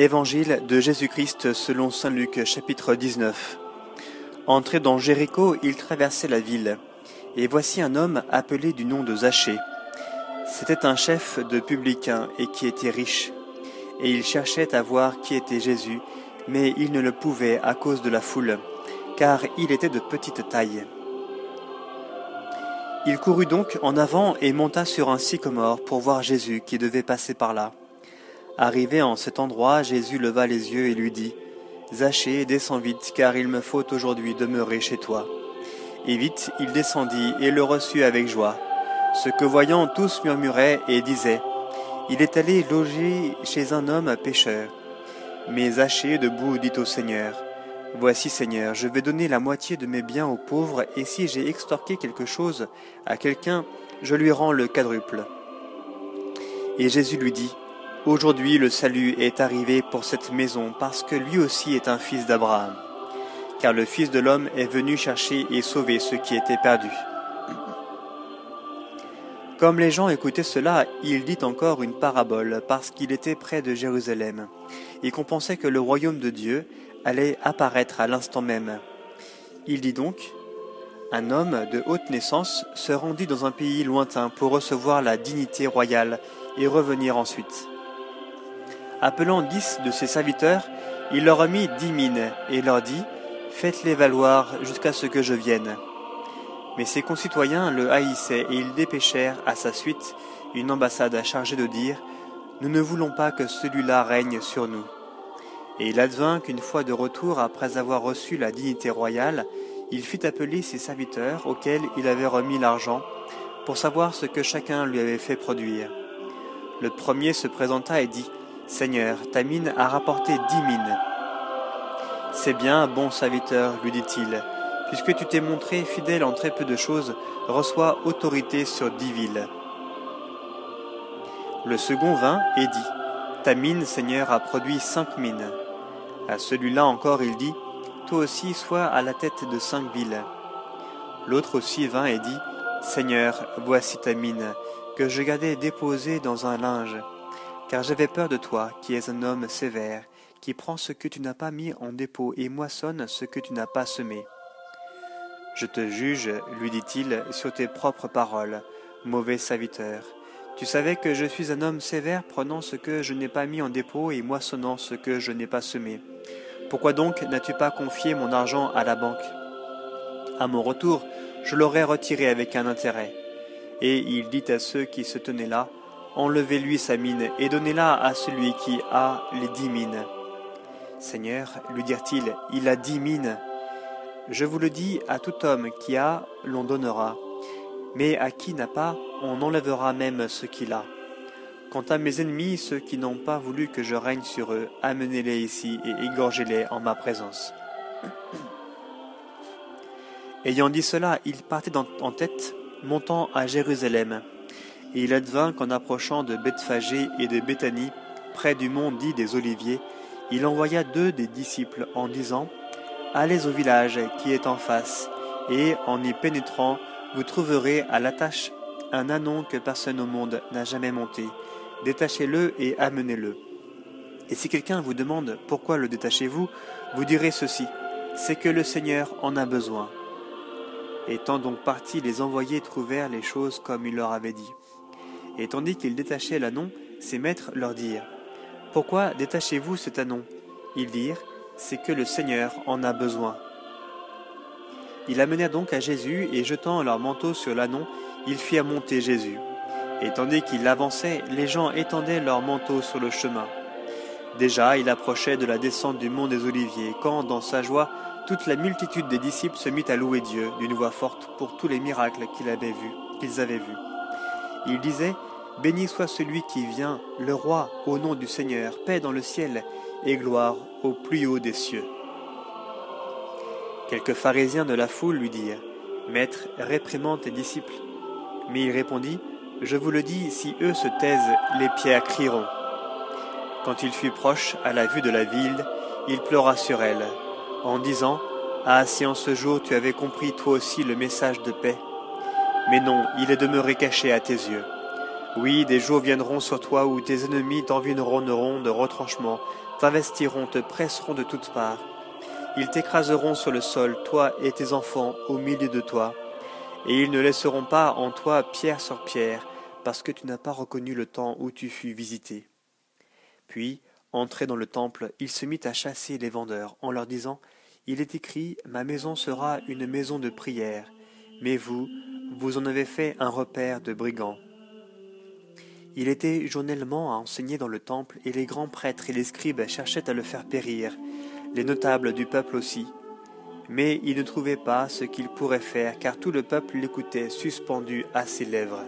Évangile de Jésus-Christ selon Saint Luc chapitre 19. Entré dans Jéricho, il traversait la ville. Et voici un homme appelé du nom de Zachée. C'était un chef de publicains et qui était riche. Et il cherchait à voir qui était Jésus, mais il ne le pouvait à cause de la foule, car il était de petite taille. Il courut donc en avant et monta sur un sycomore pour voir Jésus qui devait passer par là. Arrivé en cet endroit, Jésus leva les yeux et lui dit, Zachée, descends vite, car il me faut aujourd'hui demeurer chez toi. Et vite il descendit et le reçut avec joie. Ce que voyant tous murmuraient et disaient, Il est allé loger chez un homme pécheur. Mais Zachée debout dit au Seigneur, Voici Seigneur, je vais donner la moitié de mes biens aux pauvres, et si j'ai extorqué quelque chose à quelqu'un, je lui rends le quadruple. Et Jésus lui dit, Aujourd'hui le salut est arrivé pour cette maison parce que lui aussi est un fils d'Abraham. Car le Fils de l'homme est venu chercher et sauver ceux qui étaient perdus. Comme les gens écoutaient cela, il dit encore une parabole parce qu'il était près de Jérusalem et qu'on pensait que le royaume de Dieu allait apparaître à l'instant même. Il dit donc, un homme de haute naissance se rendit dans un pays lointain pour recevoir la dignité royale et revenir ensuite. Appelant dix de ses serviteurs, il leur remit dix mines et leur dit Faites-les valoir jusqu'à ce que je vienne. Mais ses concitoyens le haïssaient et ils dépêchèrent à sa suite une ambassade chargée de dire Nous ne voulons pas que celui-là règne sur nous. Et il advint qu'une fois de retour, après avoir reçu la dignité royale, il fit appeler ses serviteurs auxquels il avait remis l'argent pour savoir ce que chacun lui avait fait produire. Le premier se présenta et dit Seigneur, ta mine a rapporté dix mines. C'est bien, bon serviteur, lui dit-il, puisque tu t'es montré fidèle en très peu de choses, reçois autorité sur dix villes. Le second vint et dit, Ta mine, Seigneur, a produit cinq mines. À celui-là encore il dit, Toi aussi sois à la tête de cinq villes. L'autre aussi vint et dit, Seigneur, voici ta mine, que je gardais déposée dans un linge car j'avais peur de toi, qui es un homme sévère, qui prend ce que tu n'as pas mis en dépôt et moissonne ce que tu n'as pas semé. Je te juge, lui dit-il, sur tes propres paroles, mauvais serviteur. Tu savais que je suis un homme sévère prenant ce que je n'ai pas mis en dépôt et moissonnant ce que je n'ai pas semé. Pourquoi donc n'as-tu pas confié mon argent à la banque? À mon retour, je l'aurais retiré avec un intérêt. Et il dit à ceux qui se tenaient là, enlevez-lui sa mine et donnez-la à celui qui a les dix mines. Seigneur, lui dirent-ils, il a dix mines. Je vous le dis, à tout homme qui a, l'on donnera, mais à qui n'a pas, on enlèvera même ce qu'il a. Quant à mes ennemis, ceux qui n'ont pas voulu que je règne sur eux, amenez-les ici et égorgez-les en ma présence. Ayant dit cela, il partait en tête, montant à Jérusalem. Et il advint qu'en approchant de Bethphagée et de Béthanie, près du mont dit des Oliviers, il envoya deux des disciples en disant Allez au village qui est en face, et en y pénétrant, vous trouverez à l'attache un anon que personne au monde n'a jamais monté. Détachez-le et amenez-le. Et si quelqu'un vous demande pourquoi le détachez-vous, vous direz ceci c'est que le Seigneur en a besoin. Étant donc partis, les envoyés trouvèrent les choses comme il leur avait dit. Et tandis qu'ils détachaient l'anon, ses maîtres leur dirent Pourquoi détachez-vous cet anon? Ils dirent C'est que le Seigneur en a besoin. Ils amenèrent donc à Jésus, et jetant leur manteau sur l'anon, ils firent monter Jésus. Et tandis qu'il avançait, les gens étendaient leurs manteaux sur le chemin. Déjà, il approchait de la descente du mont des Oliviers, quand, dans sa joie, toute la multitude des disciples se mit à louer Dieu d'une voix forte pour tous les miracles qu'ils avaient vus. Il disait Béni soit celui qui vient, le roi, au nom du Seigneur, paix dans le ciel et gloire au plus haut des cieux. Quelques pharisiens de la foule lui dirent Maître, réprimande tes disciples. Mais il répondit Je vous le dis, si eux se taisent, les pierres crieront. Quand il fut proche à la vue de la ville, il pleura sur elle, en disant Ah, si en ce jour tu avais compris toi aussi le message de paix. Mais non, il est demeuré caché à tes yeux. Oui, des jours viendront sur toi où tes ennemis t'environneront de retranchements, t'investiront, te presseront de toutes parts. Ils t'écraseront sur le sol, toi et tes enfants, au milieu de toi. Et ils ne laisseront pas en toi pierre sur pierre, parce que tu n'as pas reconnu le temps où tu fus visité. Puis, entré dans le temple, il se mit à chasser les vendeurs, en leur disant Il est écrit Ma maison sera une maison de prière, mais vous, vous en avez fait un repère de brigands. Il était journellement à enseigner dans le temple, et les grands prêtres et les scribes cherchaient à le faire périr, les notables du peuple aussi. Mais il ne trouvait pas ce qu'il pourrait faire, car tout le peuple l'écoutait suspendu à ses lèvres.